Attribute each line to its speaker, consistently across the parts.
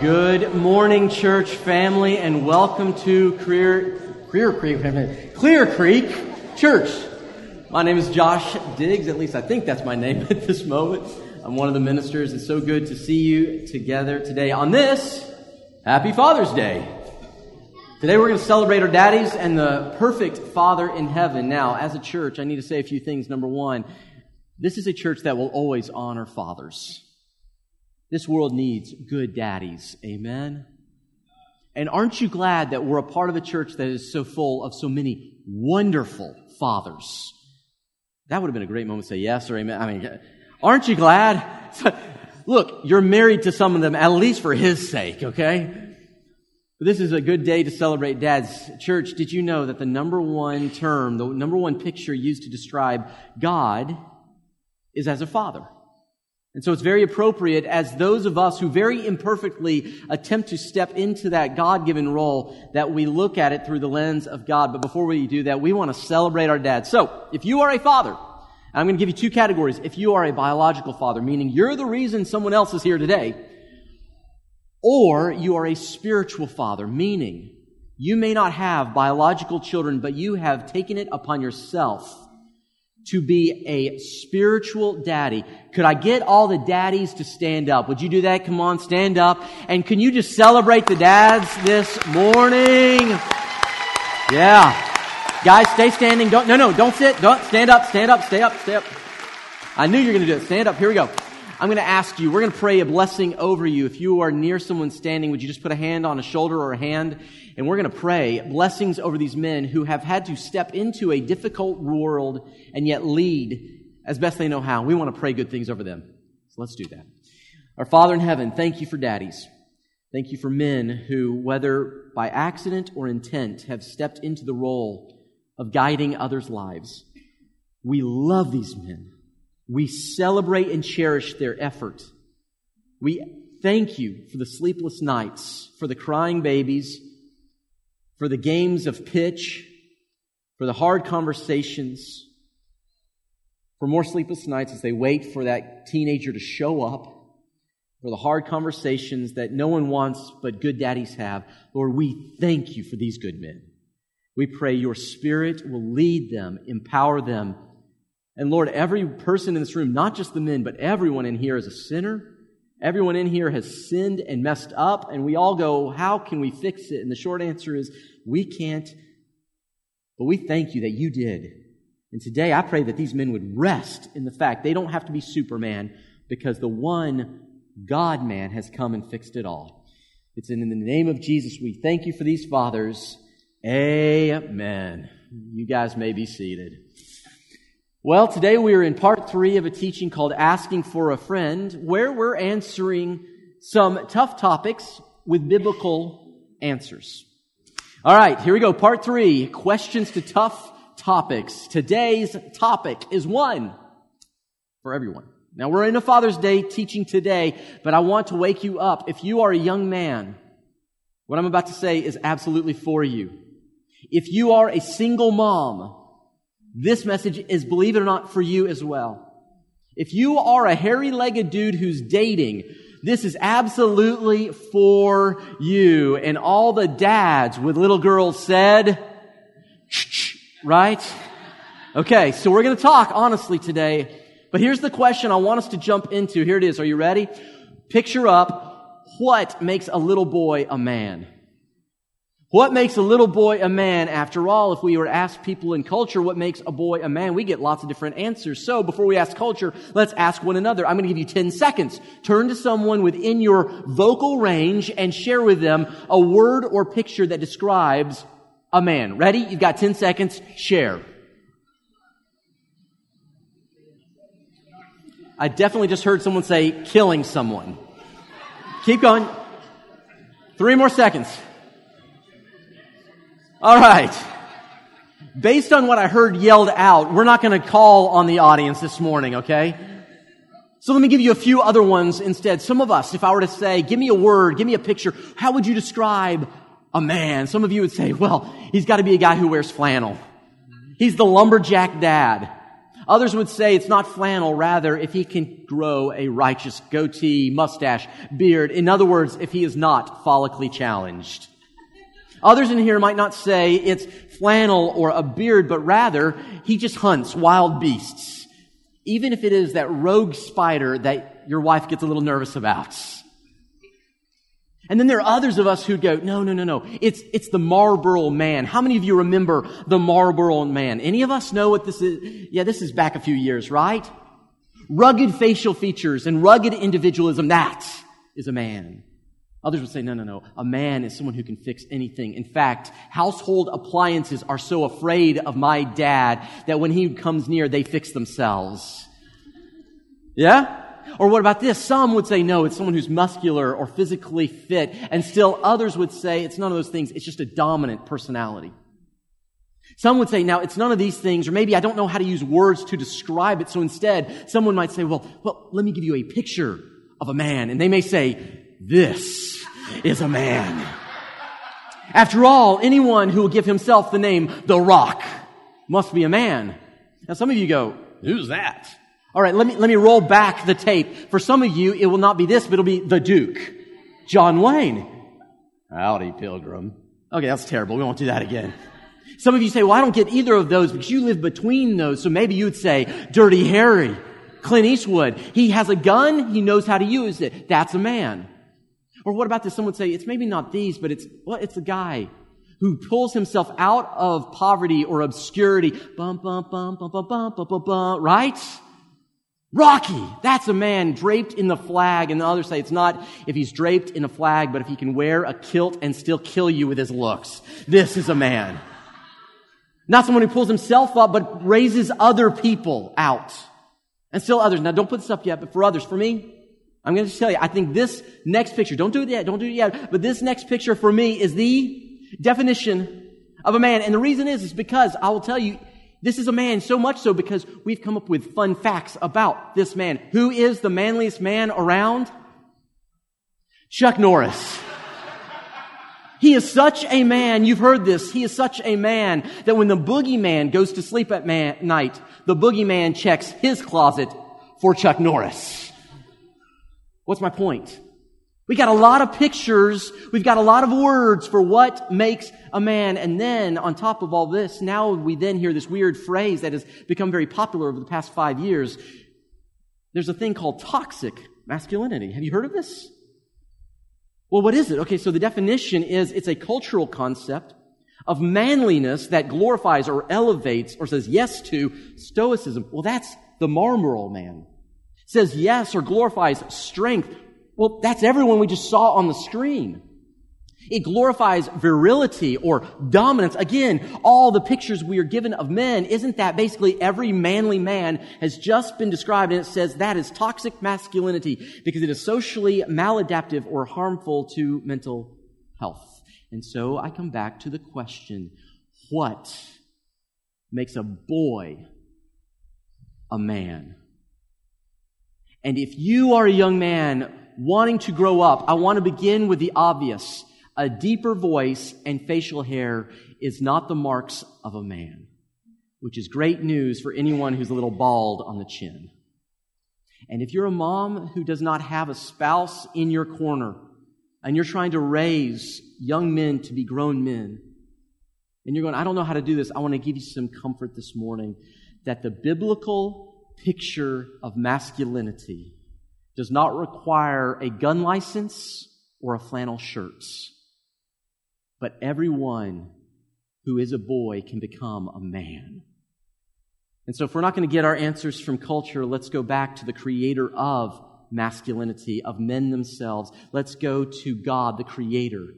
Speaker 1: Good morning, church family, and welcome to Clear, Creek, Clear Creek Church. My name is Josh Diggs, at least I think that's my name at this moment. I'm one of the ministers. It's so good to see you together today on this Happy Father's Day. Today we're going to celebrate our daddies and the perfect Father in heaven. Now, as a church, I need to say a few things. Number one, this is a church that will always honor fathers. This world needs good daddies. Amen. And aren't you glad that we're a part of a church that is so full of so many wonderful fathers? That would have been a great moment to say yes or amen. I mean, aren't you glad? Look, you're married to some of them, at least for his sake, okay? This is a good day to celebrate dads. Church, did you know that the number one term, the number one picture used to describe God is as a father? And so it's very appropriate as those of us who very imperfectly attempt to step into that God given role that we look at it through the lens of God. But before we do that, we want to celebrate our dads. So if you are a father, I'm going to give you two categories. If you are a biological father, meaning you're the reason someone else is here today, or you are a spiritual father, meaning you may not have biological children, but you have taken it upon yourself to be a spiritual daddy. Could I get all the daddies to stand up? Would you do that? Come on, stand up. And can you just celebrate the dads this morning? Yeah. Guys, stay standing. Don't, no, no, don't sit. Don't stand up, stand up, stay up, stay up. I knew you were going to do it. Stand up. Here we go. I'm going to ask you, we're going to pray a blessing over you. If you are near someone standing, would you just put a hand on a shoulder or a hand? And we're going to pray blessings over these men who have had to step into a difficult world and yet lead as best they know how. We want to pray good things over them. So let's do that. Our Father in heaven, thank you for daddies. Thank you for men who, whether by accident or intent, have stepped into the role of guiding others' lives. We love these men. We celebrate and cherish their effort. We thank you for the sleepless nights, for the crying babies, for the games of pitch, for the hard conversations, for more sleepless nights as they wait for that teenager to show up, for the hard conversations that no one wants but good daddies have. Lord, we thank you for these good men. We pray your spirit will lead them, empower them. And Lord, every person in this room, not just the men, but everyone in here is a sinner. Everyone in here has sinned and messed up, and we all go, How can we fix it? And the short answer is, We can't. But we thank you that you did. And today I pray that these men would rest in the fact they don't have to be Superman because the one God man has come and fixed it all. It's in the name of Jesus we thank you for these fathers. Amen. You guys may be seated. Well, today we are in part three of a teaching called Asking for a Friend, where we're answering some tough topics with biblical answers. All right, here we go. Part three questions to tough topics. Today's topic is one for everyone. Now, we're in a Father's Day teaching today, but I want to wake you up. If you are a young man, what I'm about to say is absolutely for you. If you are a single mom, this message is, believe it or not, for you as well. If you are a hairy legged dude who's dating, this is absolutely for you. And all the dads with little girls said, right? Okay, so we're going to talk honestly today. But here's the question I want us to jump into. Here it is. Are you ready? Picture up what makes a little boy a man? What makes a little boy a man? After all, if we were to ask people in culture what makes a boy a man, we get lots of different answers. So before we ask culture, let's ask one another. I'm going to give you 10 seconds. Turn to someone within your vocal range and share with them a word or picture that describes a man. Ready? You've got 10 seconds. Share. I definitely just heard someone say killing someone. Keep going. Three more seconds. All right. Based on what I heard yelled out, we're not going to call on the audience this morning, okay? So let me give you a few other ones instead. Some of us, if I were to say, give me a word, give me a picture, how would you describe a man? Some of you would say, well, he's got to be a guy who wears flannel. He's the lumberjack dad. Others would say it's not flannel, rather, if he can grow a righteous goatee, mustache, beard. In other words, if he is not follically challenged. Others in here might not say it's flannel or a beard, but rather, he just hunts wild beasts. Even if it is that rogue spider that your wife gets a little nervous about. And then there are others of us who go, no, no, no, no. It's, it's the Marlboro man. How many of you remember the Marlboro man? Any of us know what this is? Yeah, this is back a few years, right? Rugged facial features and rugged individualism. That is a man. Others would say, no, no, no. A man is someone who can fix anything. In fact, household appliances are so afraid of my dad that when he comes near, they fix themselves. Yeah? Or what about this? Some would say, no, it's someone who's muscular or physically fit. And still others would say it's none of those things. It's just a dominant personality. Some would say, now it's none of these things, or maybe I don't know how to use words to describe it. So instead, someone might say, well, well, let me give you a picture of a man. And they may say, this is a man. After all, anyone who will give himself the name The Rock must be a man. Now some of you go, who's that? All right, let me, let me roll back the tape. For some of you, it will not be this, but it'll be the Duke, John Wayne. Howdy, Pilgrim. Okay, that's terrible. We won't do that again. Some of you say, well, I don't get either of those because you live between those. So maybe you would say, Dirty Harry, Clint Eastwood. He has a gun. He knows how to use it. That's a man. Or what about this? Someone would say, it's maybe not these, but it's, well, it's a guy who pulls himself out of poverty or obscurity. Bum, bum, bum, bum, bum, bum, bum, bum, bum, right? Rocky, that's a man draped in the flag. And the others say it's not if he's draped in a flag, but if he can wear a kilt and still kill you with his looks. This is a man. Not someone who pulls himself up, but raises other people out. And still others. Now don't put this up yet, but for others, for me, I'm going to tell you, I think this next picture, don't do it yet, don't do it yet, but this next picture for me is the definition of a man. And the reason is, is because I will tell you, this is a man so much so because we've come up with fun facts about this man. Who is the manliest man around? Chuck Norris. He is such a man, you've heard this, he is such a man that when the boogeyman goes to sleep at man, night, the boogeyman checks his closet for Chuck Norris. What's my point? We got a lot of pictures. We've got a lot of words for what makes a man. And then on top of all this, now we then hear this weird phrase that has become very popular over the past five years. There's a thing called toxic masculinity. Have you heard of this? Well, what is it? Okay, so the definition is it's a cultural concept of manliness that glorifies or elevates or says yes to stoicism. Well, that's the Marlboro man. Says yes or glorifies strength, well, that's everyone we just saw on the screen. It glorifies virility or dominance. Again, all the pictures we are given of men, isn't that basically every manly man has just been described and it says that is toxic masculinity because it is socially maladaptive or harmful to mental health. And so I come back to the question, what makes a boy a man? And if you are a young man wanting to grow up, I want to begin with the obvious. A deeper voice and facial hair is not the marks of a man, which is great news for anyone who's a little bald on the chin. And if you're a mom who does not have a spouse in your corner and you're trying to raise young men to be grown men, and you're going, I don't know how to do this, I want to give you some comfort this morning that the biblical picture of masculinity does not require a gun license or a flannel shirt. But everyone who is a boy can become a man. And so, if we're not going to get our answers from culture, let's go back to the creator of masculinity, of men themselves. Let's go to God, the creator,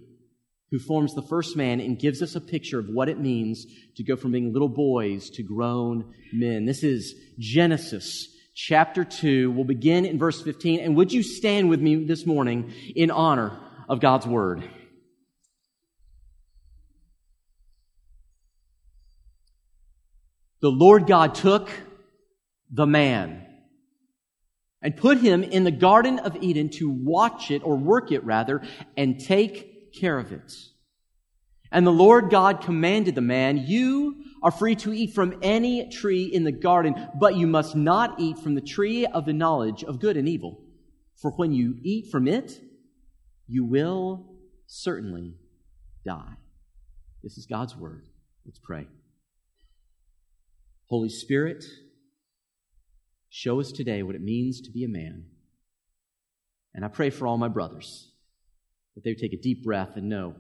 Speaker 1: who forms the first man and gives us a picture of what it means to go from being little boys to grown men. This is Genesis chapter 2. We'll begin in verse 15. And would you stand with me this morning in honor of God's word? The Lord God took the man and put him in the Garden of Eden to watch it, or work it rather, and take care of it. And the Lord God commanded the man, You are free to eat from any tree in the garden, but you must not eat from the tree of the knowledge of good and evil. For when you eat from it, you will certainly die. This is God's word. Let's pray. Holy Spirit, show us today what it means to be a man. And I pray for all my brothers that they would take a deep breath and know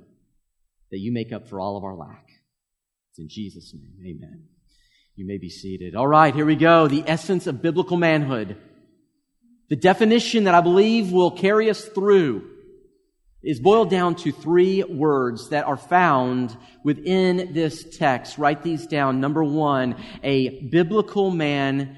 Speaker 1: that you make up for all of our lack. It's in Jesus' name. Amen. You may be seated. All right, here we go. The essence of biblical manhood. The definition that I believe will carry us through is boiled down to three words that are found within this text. Write these down. Number one, a biblical man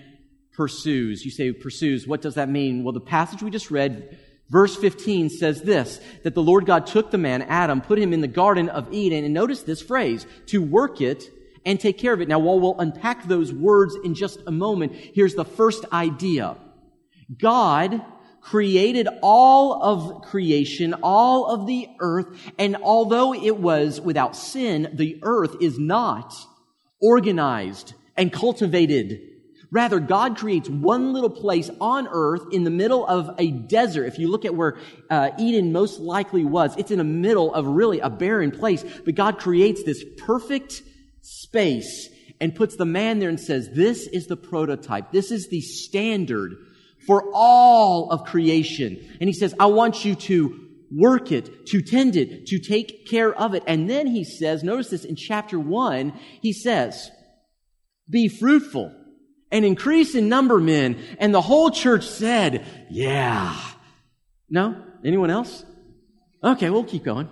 Speaker 1: pursues. You say pursues. What does that mean? Well, the passage we just read Verse 15 says this, that the Lord God took the man, Adam, put him in the Garden of Eden, and notice this phrase, to work it and take care of it. Now, while we'll unpack those words in just a moment, here's the first idea. God created all of creation, all of the earth, and although it was without sin, the earth is not organized and cultivated Rather, God creates one little place on earth in the middle of a desert. If you look at where uh, Eden most likely was, it's in the middle of really a barren place. But God creates this perfect space and puts the man there and says, This is the prototype. This is the standard for all of creation. And He says, I want you to work it, to tend it, to take care of it. And then He says, notice this in chapter one, He says, Be fruitful and increase in number men. And the whole church said, yeah. No? Anyone else? Okay, we'll keep going.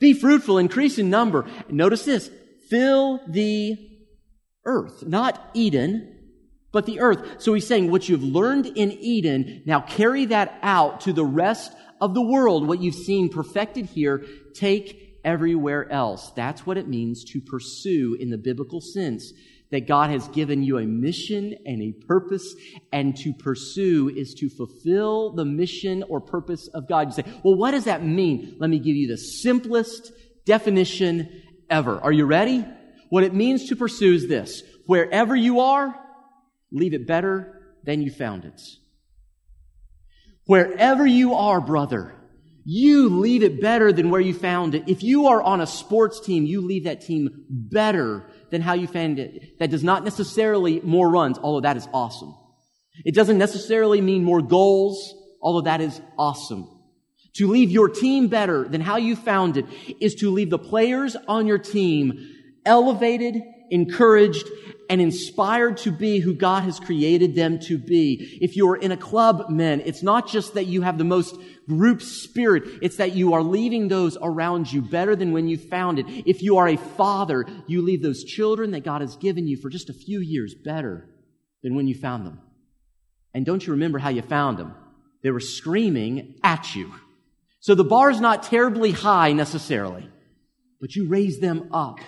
Speaker 1: Be fruitful, increase in number. Notice this. Fill the earth. Not Eden, but the earth. So he's saying what you've learned in Eden, now carry that out to the rest of the world. What you've seen perfected here, take everywhere else. That's what it means to pursue in the biblical sense that God has given you a mission and a purpose, and to pursue is to fulfill the mission or purpose of God. You say, well, what does that mean? Let me give you the simplest definition ever. Are you ready? What it means to pursue is this. Wherever you are, leave it better than you found it. Wherever you are, brother, you leave it better than where you found it. If you are on a sports team, you leave that team better than how you found it. That does not necessarily more runs, although that is awesome. It doesn't necessarily mean more goals, although that is awesome. To leave your team better than how you found it is to leave the players on your team elevated, encouraged, and inspired to be who God has created them to be. If you're in a club, men, it's not just that you have the most group spirit. It's that you are leaving those around you better than when you found it. If you are a father, you leave those children that God has given you for just a few years better than when you found them. And don't you remember how you found them? They were screaming at you. So the bar is not terribly high necessarily, but you raise them up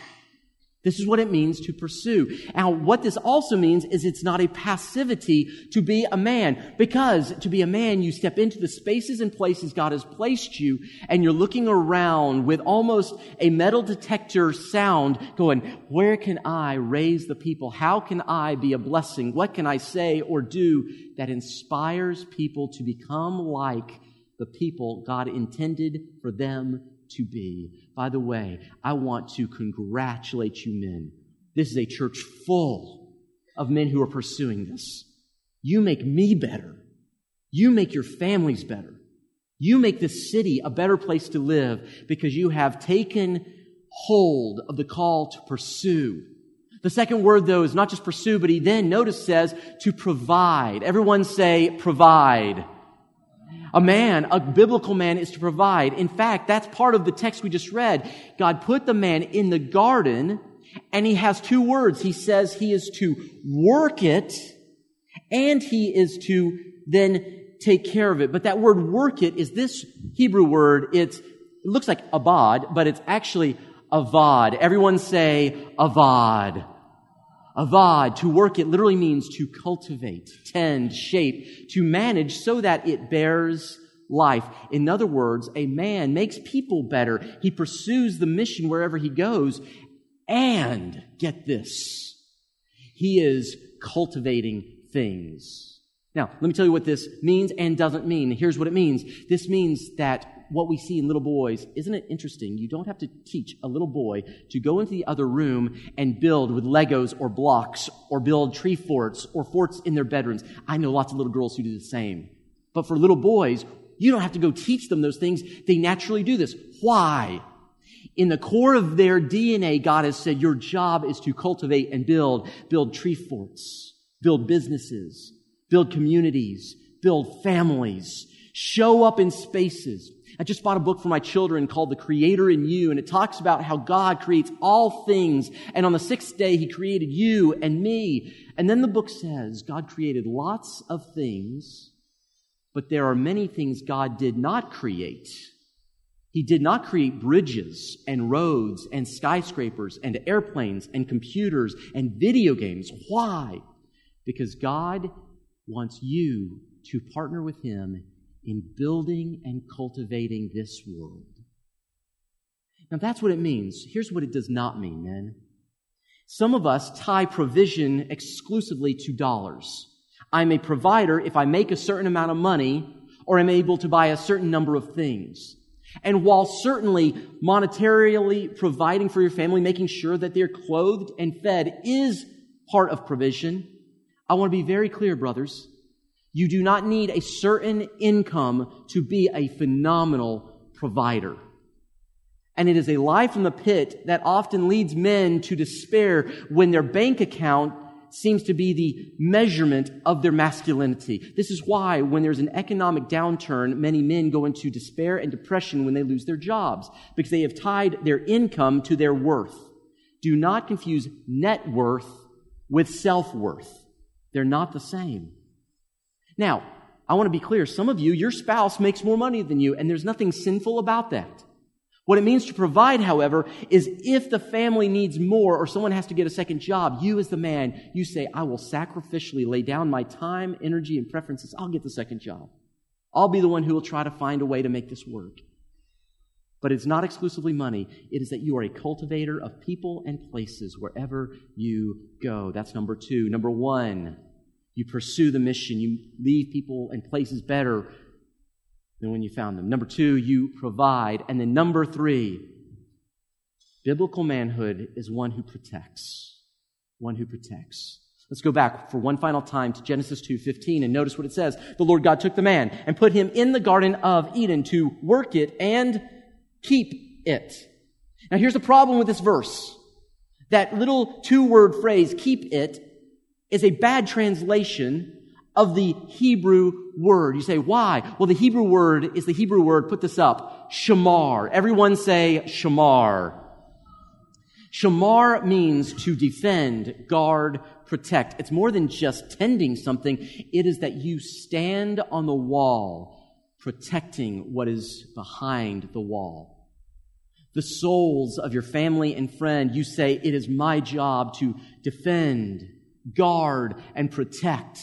Speaker 1: this is what it means to pursue. Now, what this also means is it's not a passivity to be a man. Because to be a man, you step into the spaces and places God has placed you, and you're looking around with almost a metal detector sound going, where can I raise the people? How can I be a blessing? What can I say or do that inspires people to become like the people God intended for them to be. By the way, I want to congratulate you men. This is a church full of men who are pursuing this. You make me better. You make your families better. You make this city a better place to live because you have taken hold of the call to pursue. The second word, though, is not just pursue, but he then, notice, says to provide. Everyone say provide. A man, a biblical man, is to provide. In fact, that's part of the text we just read. God put the man in the garden, and he has two words. He says he is to work it, and he is to then take care of it. But that word work it is this Hebrew word. It's, it looks like abad, but it's actually avad. Everyone say avad. Avad, to work it literally means to cultivate, tend, shape, to manage so that it bears life. In other words, a man makes people better. He pursues the mission wherever he goes. And get this, he is cultivating things. Now, let me tell you what this means and doesn't mean. Here's what it means. This means that what we see in little boys, isn't it interesting? You don't have to teach a little boy to go into the other room and build with Legos or blocks or build tree forts or forts in their bedrooms. I know lots of little girls who do the same. But for little boys, you don't have to go teach them those things. They naturally do this. Why? In the core of their DNA, God has said your job is to cultivate and build, build tree forts, build businesses, build communities, build families, show up in spaces. I just bought a book for my children called The Creator in You, and it talks about how God creates all things, and on the sixth day, He created you and me. And then the book says God created lots of things, but there are many things God did not create. He did not create bridges and roads and skyscrapers and airplanes and computers and video games. Why? Because God wants you to partner with Him in building and cultivating this world. Now, that's what it means. Here's what it does not mean, men. Some of us tie provision exclusively to dollars. I'm a provider if I make a certain amount of money or am able to buy a certain number of things. And while certainly monetarily providing for your family, making sure that they're clothed and fed is part of provision, I want to be very clear, brothers. You do not need a certain income to be a phenomenal provider. And it is a lie from the pit that often leads men to despair when their bank account seems to be the measurement of their masculinity. This is why, when there's an economic downturn, many men go into despair and depression when they lose their jobs, because they have tied their income to their worth. Do not confuse net worth with self worth, they're not the same. Now, I want to be clear. Some of you, your spouse makes more money than you, and there's nothing sinful about that. What it means to provide, however, is if the family needs more or someone has to get a second job, you as the man, you say, I will sacrificially lay down my time, energy, and preferences. I'll get the second job. I'll be the one who will try to find a way to make this work. But it's not exclusively money. It is that you are a cultivator of people and places wherever you go. That's number two. Number one, you pursue the mission. You leave people and places better than when you found them. Number two, you provide. And then number three, biblical manhood is one who protects. One who protects. Let's go back for one final time to Genesis 2:15 and notice what it says. The Lord God took the man and put him in the garden of Eden to work it and keep it. Now here's the problem with this verse. That little two-word phrase, keep it, is a bad translation of the Hebrew word. You say, why? Well, the Hebrew word is the Hebrew word, put this up, shamar. Everyone say shamar. Shamar means to defend, guard, protect. It's more than just tending something. It is that you stand on the wall protecting what is behind the wall. The souls of your family and friend, you say, it is my job to defend, guard, and protect.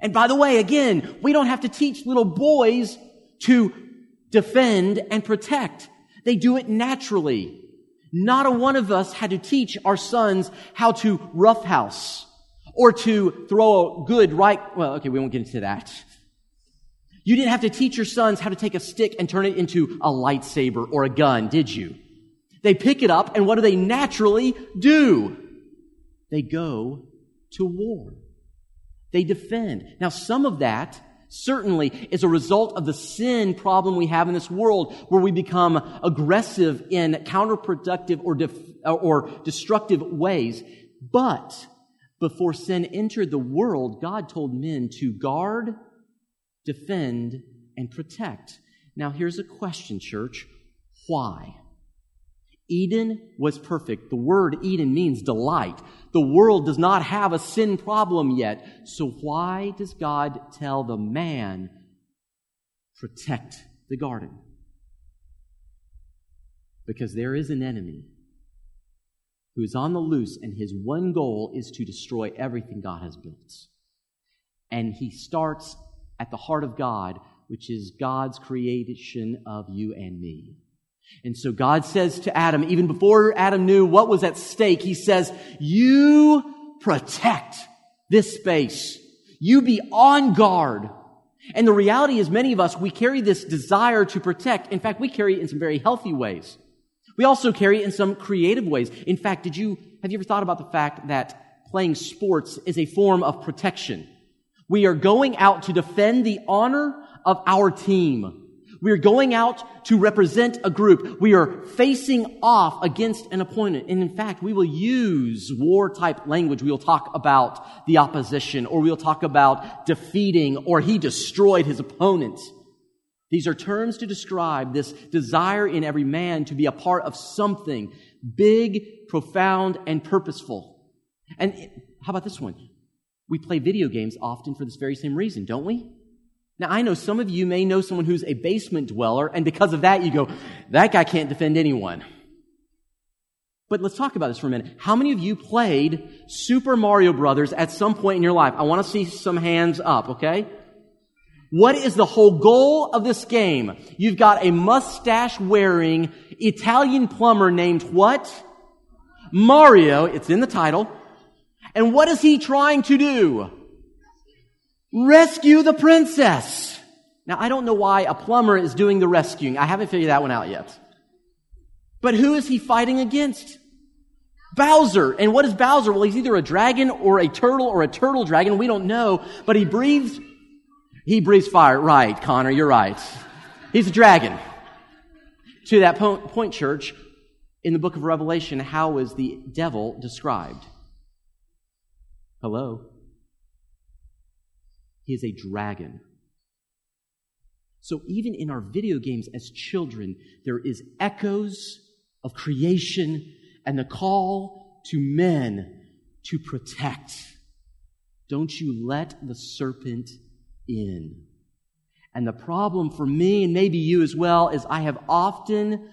Speaker 1: And by the way, again, we don't have to teach little boys to defend and protect. They do it naturally. Not a one of us had to teach our sons how to roughhouse or to throw a good right. Well, okay, we won't get into that. You didn't have to teach your sons how to take a stick and turn it into a lightsaber or a gun, did you? They pick it up and what do they naturally do? They go to war. They defend. Now, some of that certainly is a result of the sin problem we have in this world where we become aggressive in counterproductive or, def- uh, or destructive ways. But before sin entered the world, God told men to guard, defend, and protect. Now, here's a question, church. Why? Eden was perfect. The word Eden means delight. The world does not have a sin problem yet. So why does God tell the man, protect the garden? Because there is an enemy who is on the loose, and his one goal is to destroy everything God has built. And he starts at the heart of God, which is God's creation of you and me. And so God says to Adam, even before Adam knew what was at stake, he says, you protect this space. You be on guard. And the reality is many of us, we carry this desire to protect. In fact, we carry it in some very healthy ways. We also carry it in some creative ways. In fact, did you, have you ever thought about the fact that playing sports is a form of protection? We are going out to defend the honor of our team. We are going out to represent a group. We are facing off against an opponent. And in fact, we will use war type language. We'll talk about the opposition or we'll talk about defeating or he destroyed his opponent. These are terms to describe this desire in every man to be a part of something big, profound, and purposeful. And how about this one? We play video games often for this very same reason, don't we? Now, I know some of you may know someone who's a basement dweller, and because of that, you go, that guy can't defend anyone. But let's talk about this for a minute. How many of you played Super Mario Brothers at some point in your life? I want to see some hands up, okay? What is the whole goal of this game? You've got a mustache wearing Italian plumber named what? Mario. It's in the title. And what is he trying to do? Rescue the princess. Now, I don't know why a plumber is doing the rescuing. I haven't figured that one out yet. But who is he fighting against? Bowser. And what is Bowser? Well, he's either a dragon or a turtle or a turtle dragon. We don't know. But he breathes, he breathes fire. Right, Connor, you're right. He's a dragon. To that point, church, in the book of Revelation, how is the devil described? Hello? He is a dragon. So even in our video games as children, there is echoes of creation and the call to men to protect. Don't you let the serpent in. And the problem for me, and maybe you as well, is I have often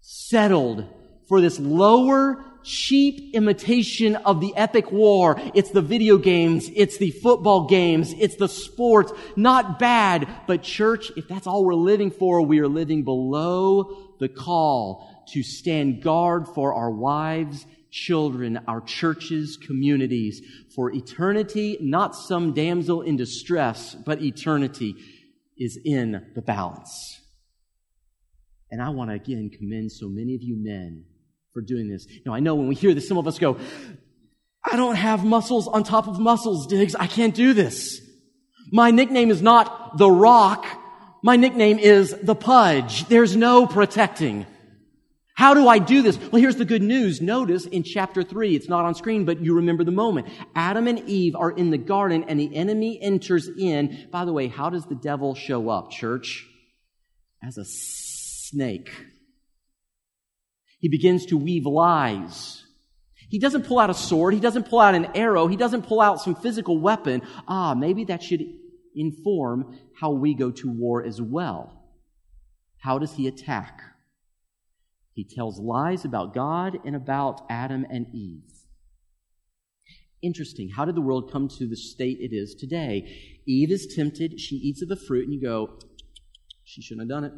Speaker 1: settled for this lower cheap imitation of the epic war. It's the video games. It's the football games. It's the sports. Not bad. But church, if that's all we're living for, we are living below the call to stand guard for our wives, children, our churches, communities, for eternity, not some damsel in distress, but eternity is in the balance. And I want to again commend so many of you men for doing this. Now, I know when we hear this, some of us go, I don't have muscles on top of muscles, Diggs. I can't do this. My nickname is not The Rock. My nickname is The Pudge. There's no protecting. How do I do this? Well, here's the good news. Notice in chapter 3, it's not on screen, but you remember the moment. Adam and Eve are in the garden and the enemy enters in. By the way, how does the devil show up, church? As a snake. He begins to weave lies. He doesn't pull out a sword. He doesn't pull out an arrow. He doesn't pull out some physical weapon. Ah, maybe that should inform how we go to war as well. How does he attack? He tells lies about God and about Adam and Eve. Interesting. How did the world come to the state it is today? Eve is tempted. She eats of the fruit, and you go, she shouldn't have done it.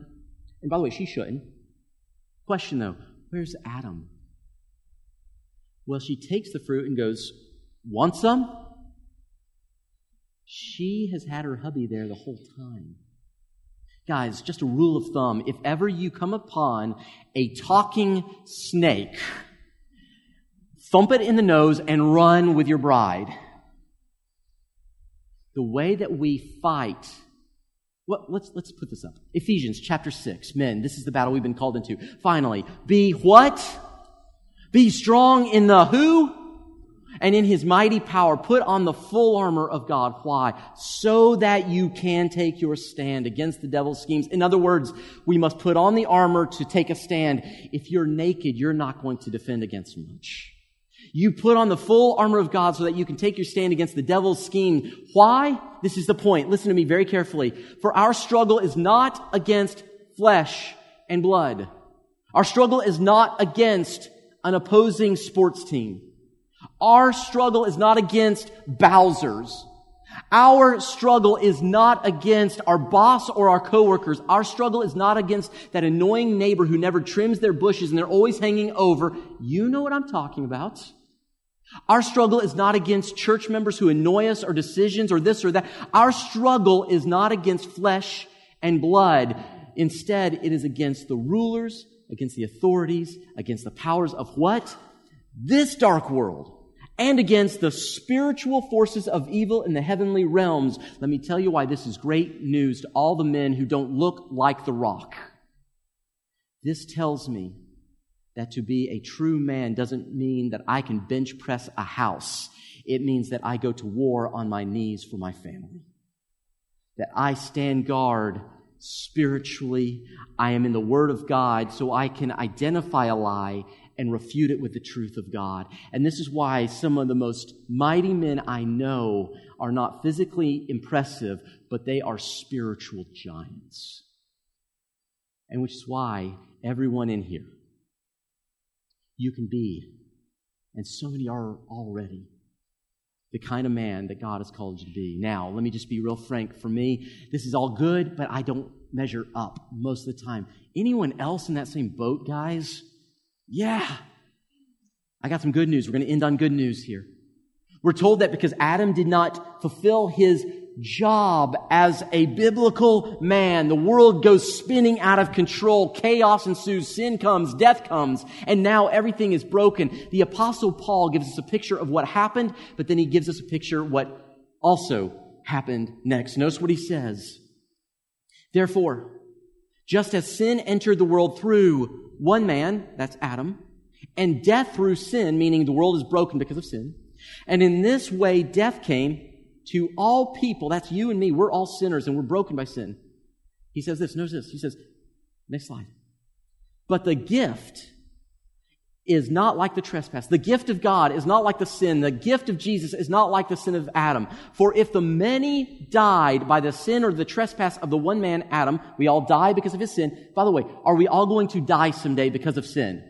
Speaker 1: And by the way, she shouldn't. Question though, Where's Adam? Well, she takes the fruit and goes, Want some? She has had her hubby there the whole time. Guys, just a rule of thumb if ever you come upon a talking snake, thump it in the nose and run with your bride. The way that we fight well, let's, let's put this up. Ephesians chapter 6. Men, this is the battle we've been called into. Finally, be what? Be strong in the who? And in his mighty power, put on the full armor of God. Why? So that you can take your stand against the devil's schemes. In other words, we must put on the armor to take a stand. If you're naked, you're not going to defend against much. You put on the full armor of God so that you can take your stand against the devil's scheme. Why? This is the point. Listen to me very carefully. For our struggle is not against flesh and blood. Our struggle is not against an opposing sports team. Our struggle is not against Bowser's. Our struggle is not against our boss or our coworkers. Our struggle is not against that annoying neighbor who never trims their bushes and they're always hanging over. You know what I'm talking about. Our struggle is not against church members who annoy us or decisions or this or that. Our struggle is not against flesh and blood. Instead, it is against the rulers, against the authorities, against the powers of what? This dark world and against the spiritual forces of evil in the heavenly realms. Let me tell you why this is great news to all the men who don't look like the rock. This tells me that to be a true man doesn't mean that I can bench press a house. It means that I go to war on my knees for my family. That I stand guard spiritually. I am in the Word of God so I can identify a lie and refute it with the truth of God. And this is why some of the most mighty men I know are not physically impressive, but they are spiritual giants. And which is why everyone in here, you can be, and so many are already, the kind of man that God has called you to be. Now, let me just be real frank. For me, this is all good, but I don't measure up most of the time. Anyone else in that same boat, guys? Yeah. I got some good news. We're going to end on good news here. We're told that because Adam did not fulfill his job as a biblical man, the world goes spinning out of control. Chaos ensues. Sin comes. Death comes. And now everything is broken. The apostle Paul gives us a picture of what happened, but then he gives us a picture of what also happened next. Notice what he says. Therefore, just as sin entered the world through one man, that's Adam, and death through sin, meaning the world is broken because of sin. And in this way, death came to all people. That's you and me. We're all sinners and we're broken by sin. He says this, notice this. He says, next slide. But the gift is not like the trespass. The gift of God is not like the sin. The gift of Jesus is not like the sin of Adam. For if the many died by the sin or the trespass of the one man, Adam, we all die because of his sin. By the way, are we all going to die someday because of sin?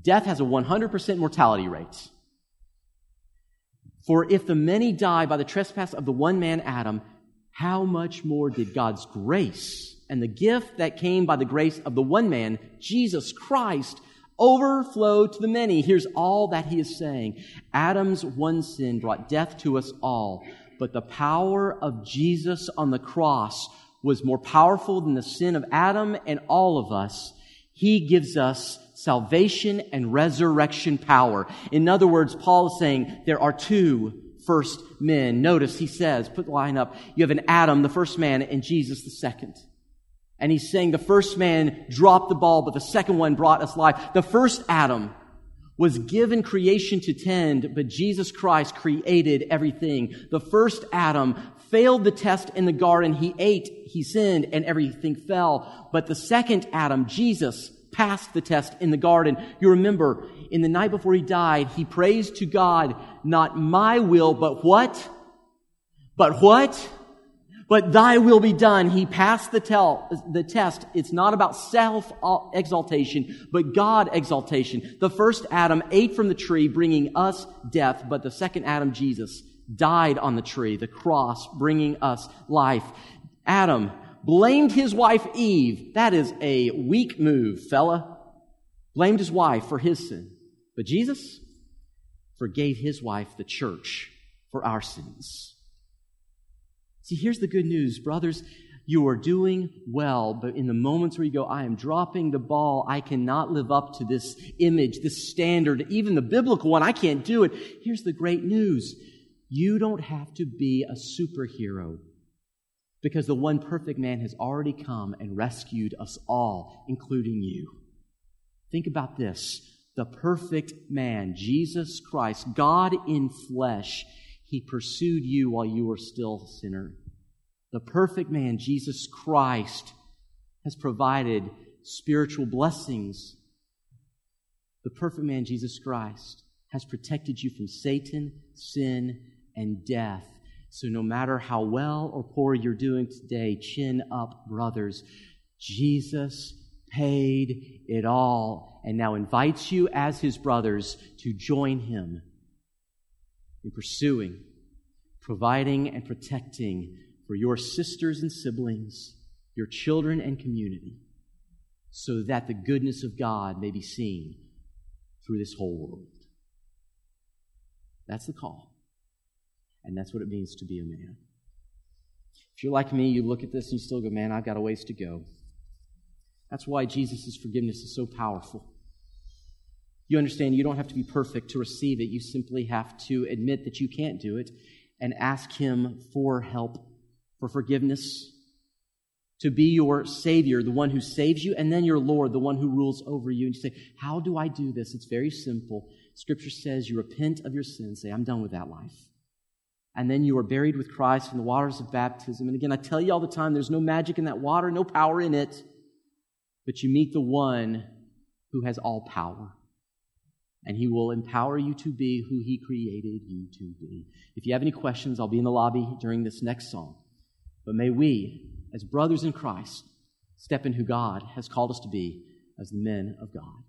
Speaker 1: Death has a 100% mortality rate. For if the many die by the trespass of the one man, Adam, how much more did God's grace and the gift that came by the grace of the one man, Jesus Christ, overflow to the many. Here's all that he is saying. Adam's one sin brought death to us all, but the power of Jesus on the cross was more powerful than the sin of Adam and all of us. He gives us salvation and resurrection power. In other words, Paul is saying there are two first men. Notice he says, put the line up, you have an Adam, the first man, and Jesus, the second. And he's saying the first man dropped the ball, but the second one brought us life. The first Adam was given creation to tend, but Jesus Christ created everything. The first Adam failed the test in the garden. He ate, he sinned, and everything fell. But the second Adam, Jesus, passed the test in the garden. You remember, in the night before he died, he prays to God, not my will, but what? But what? But thy will be done. He passed the, tel- the test. It's not about self exaltation, but God exaltation. The first Adam ate from the tree, bringing us death, but the second Adam, Jesus, died on the tree, the cross, bringing us life. Adam blamed his wife Eve. That is a weak move, fella. Blamed his wife for his sin. But Jesus forgave his wife, the church, for our sins. See, here's the good news, brothers. You are doing well, but in the moments where you go, I am dropping the ball, I cannot live up to this image, this standard, even the biblical one, I can't do it. Here's the great news. You don't have to be a superhero because the one perfect man has already come and rescued us all, including you. Think about this. The perfect man, Jesus Christ, God in flesh, he pursued you while you were still a sinner. The perfect man, Jesus Christ, has provided spiritual blessings. The perfect man, Jesus Christ, has protected you from Satan, sin, and death. So no matter how well or poor you're doing today, chin up, brothers. Jesus paid it all and now invites you as his brothers to join him in pursuing providing and protecting for your sisters and siblings, your children and community, so that the goodness of God may be seen through this whole world. That's the call. And that's what it means to be a man. If you're like me, you look at this and you still go, man, I've got a ways to go. That's why Jesus' forgiveness is so powerful. You understand you don't have to be perfect to receive it. You simply have to admit that you can't do it and ask Him for help, for forgiveness, to be your Savior, the one who saves you, and then your Lord, the one who rules over you. And you say, How do I do this? It's very simple. Scripture says you repent of your sins, say, I'm done with that life. And then you are buried with Christ in the waters of baptism. And again, I tell you all the time, there's no magic in that water, no power in it. But you meet the one who has all power. And he will empower you to be who he created you to be. If you have any questions, I'll be in the lobby during this next song. But may we, as brothers in Christ, step in who God has called us to be as the men of God.